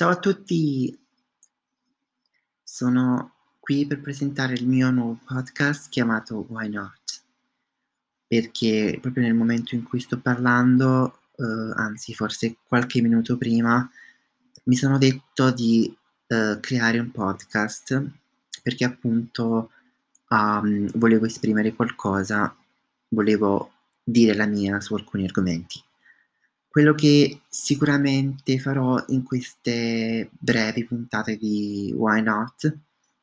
Ciao a tutti, sono qui per presentare il mio nuovo podcast chiamato Why Not? Perché proprio nel momento in cui sto parlando, eh, anzi forse qualche minuto prima, mi sono detto di eh, creare un podcast perché appunto um, volevo esprimere qualcosa, volevo dire la mia su alcuni argomenti. Quello che sicuramente farò in queste brevi puntate di Why Not,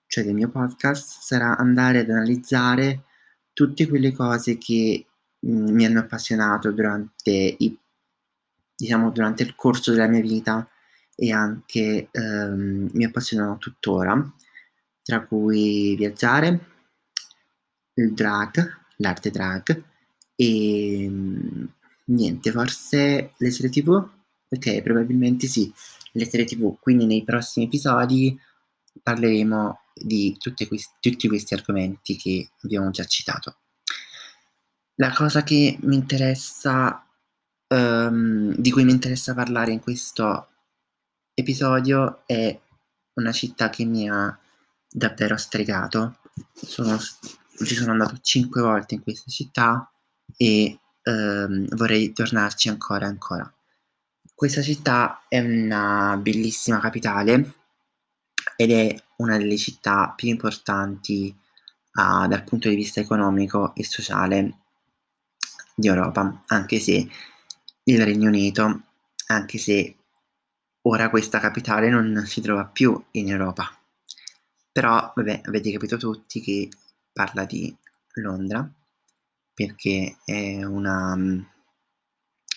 cioè del mio podcast, sarà andare ad analizzare tutte quelle cose che mm, mi hanno appassionato durante, i, diciamo, durante il corso della mia vita e anche ehm, mi appassionano tuttora, tra cui viaggiare, il drag, l'arte drag e mm, Niente, forse le serie TV? Ok, probabilmente sì, le serie TV. Quindi nei prossimi episodi parleremo di questi, tutti questi argomenti che abbiamo già citato. La cosa che mi interessa, um, di cui mi interessa parlare in questo episodio è una città che mi ha davvero stregato. Sono, ci sono andato cinque volte in questa città e ehm, vorrei tornarci ancora e ancora. Questa città è una bellissima capitale ed è una delle città più importanti uh, dal punto di vista economico e sociale di Europa, anche se il Regno Unito, anche se ora questa capitale non si trova più in Europa. Però, vabbè, avete capito tutti che parla di Londra perché è una mm,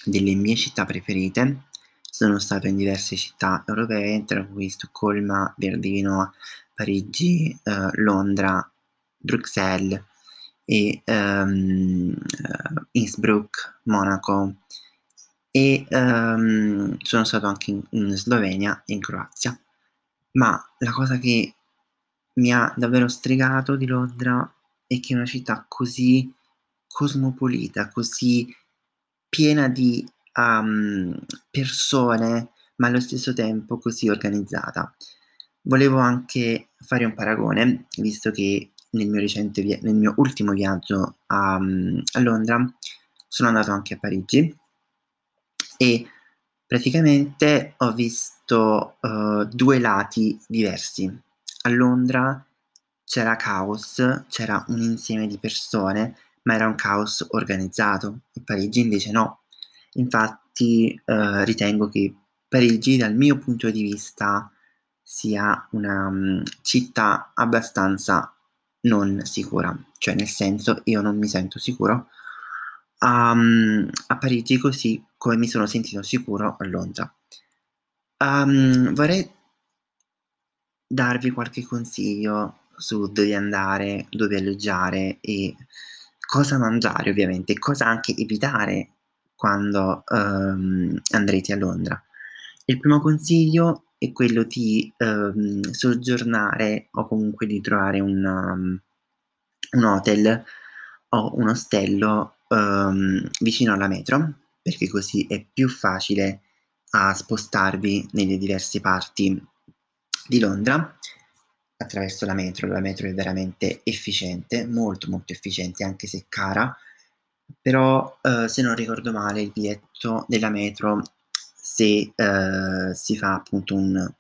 delle mie città preferite. Sono stato in diverse città europee, tra cui Stoccolma, Berlino, Parigi, eh, Londra, Bruxelles e um, Innsbruck, Monaco e um, sono stato anche in, in Slovenia e in Croazia. Ma la cosa che mi ha davvero stregato di Londra è che è una città così cosmopolita, così piena di um, persone, ma allo stesso tempo così organizzata. Volevo anche fare un paragone, visto che nel mio, recente via- nel mio ultimo viaggio a, a Londra sono andato anche a Parigi e praticamente ho visto uh, due lati diversi. A Londra c'era caos, c'era un insieme di persone ma era un caos organizzato, e Parigi invece no. Infatti eh, ritengo che Parigi dal mio punto di vista sia una um, città abbastanza non sicura, cioè nel senso io non mi sento sicuro um, a Parigi così come mi sono sentito sicuro a Londra. Um, vorrei darvi qualche consiglio su dove andare, dove alloggiare e cosa mangiare ovviamente, cosa anche evitare quando um, andrete a Londra. Il primo consiglio è quello di um, soggiornare o comunque di trovare un, um, un hotel o un ostello vicino alla metro, perché così è più facile a spostarvi nelle diverse parti di Londra attraverso la metro. La metro è veramente efficiente, molto molto efficiente, anche se cara, però eh, se non ricordo male il biglietto della metro, se eh, si fa appunto un,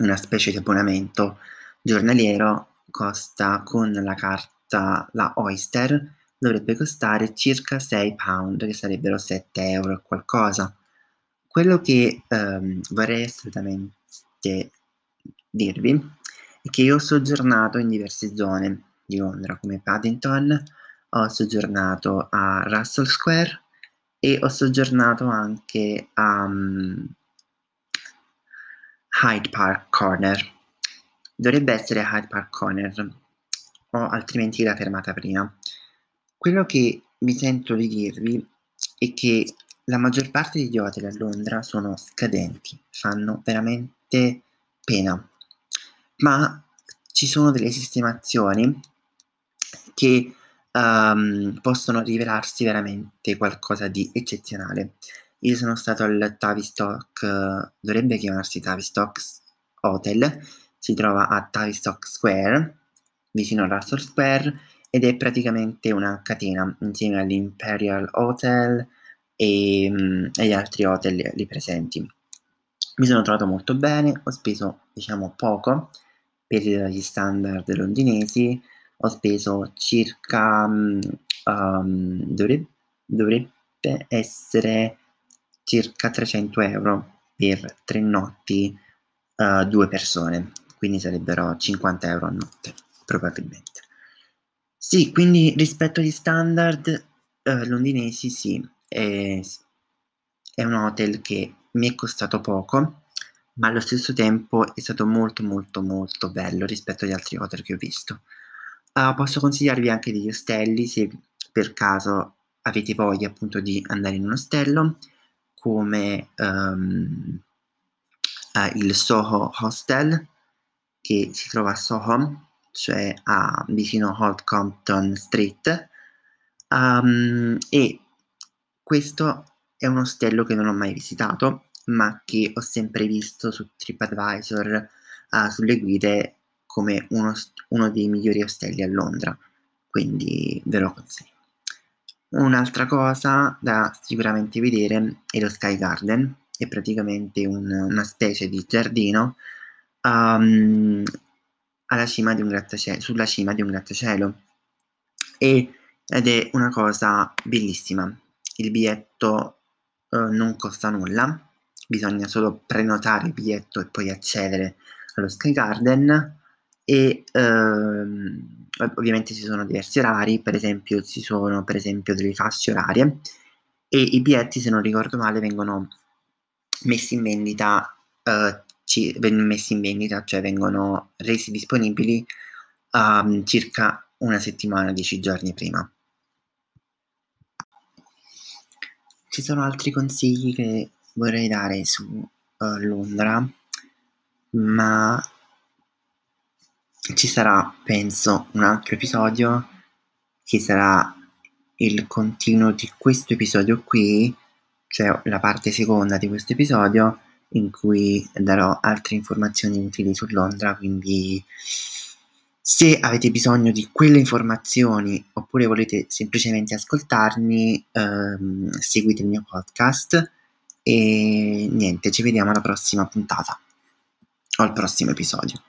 una specie di abbonamento giornaliero, costa con la carta, la Oyster, dovrebbe costare circa 6 pound, che sarebbero 7 euro e qualcosa. Quello che ehm, vorrei assolutamente dirvi che io ho soggiornato in diverse zone di Londra, come Paddington, ho soggiornato a Russell Square e ho soggiornato anche a um, Hyde Park Corner. Dovrebbe essere Hyde Park Corner, o altrimenti la fermata prima. Quello che mi sento di dirvi è che la maggior parte degli hotel a Londra sono scadenti, fanno veramente pena ma ci sono delle sistemazioni che um, possono rivelarsi veramente qualcosa di eccezionale. io sono stato al Tavistock, dovrebbe chiamarsi Tavistock Hotel, si trova a Tavistock Square, vicino all'Arthur Square, ed è praticamente una catena insieme all'Imperial Hotel e mm, agli altri hotel lì presenti. Mi sono trovato molto bene, ho speso diciamo poco per gli standard londinesi, ho speso circa um, dovrebbe, dovrebbe essere circa 300 euro per tre notti, uh, due persone, quindi sarebbero 50 euro a notte, probabilmente. Sì, quindi rispetto agli standard uh, londinesi, sì, è, è un hotel che mi è costato poco, ma allo stesso tempo è stato molto molto molto bello rispetto agli altri hotel che ho visto. Uh, posso consigliarvi anche degli ostelli se per caso avete voglia appunto di andare in un ostello come um, uh, il Soho Hostel che si trova a Soho, cioè a, vicino Old Compton Street um, e questo è un ostello che non ho mai visitato ma che ho sempre visto su TripAdvisor uh, sulle guide come uno, uno dei migliori ostelli a Londra. Quindi ve lo consiglio. Un'altra cosa da sicuramente vedere è lo Sky Garden, è praticamente un, una specie di giardino um, cima di sulla cima di un grattacielo. E, ed è una cosa bellissima. Il biglietto uh, non costa nulla, bisogna solo prenotare il biglietto e poi accedere allo Sky Garden e uh, ovviamente ci sono diversi orari, per esempio ci sono per esempio delle fasce orarie e i biglietti se non ricordo male vengono messi in vendita, uh, ci, messi in vendita, cioè vengono resi disponibili um, circa una settimana, dieci giorni prima. Ci sono altri consigli che vorrei dare su uh, Londra, ma ci sarà, penso, un altro episodio che sarà il continuo di questo episodio qui, cioè la parte seconda di questo episodio in cui darò altre informazioni utili su Londra, quindi se avete bisogno di quelle informazioni oppure volete semplicemente ascoltarmi, ehm, seguite il mio podcast e niente, ci vediamo alla prossima puntata o al prossimo episodio.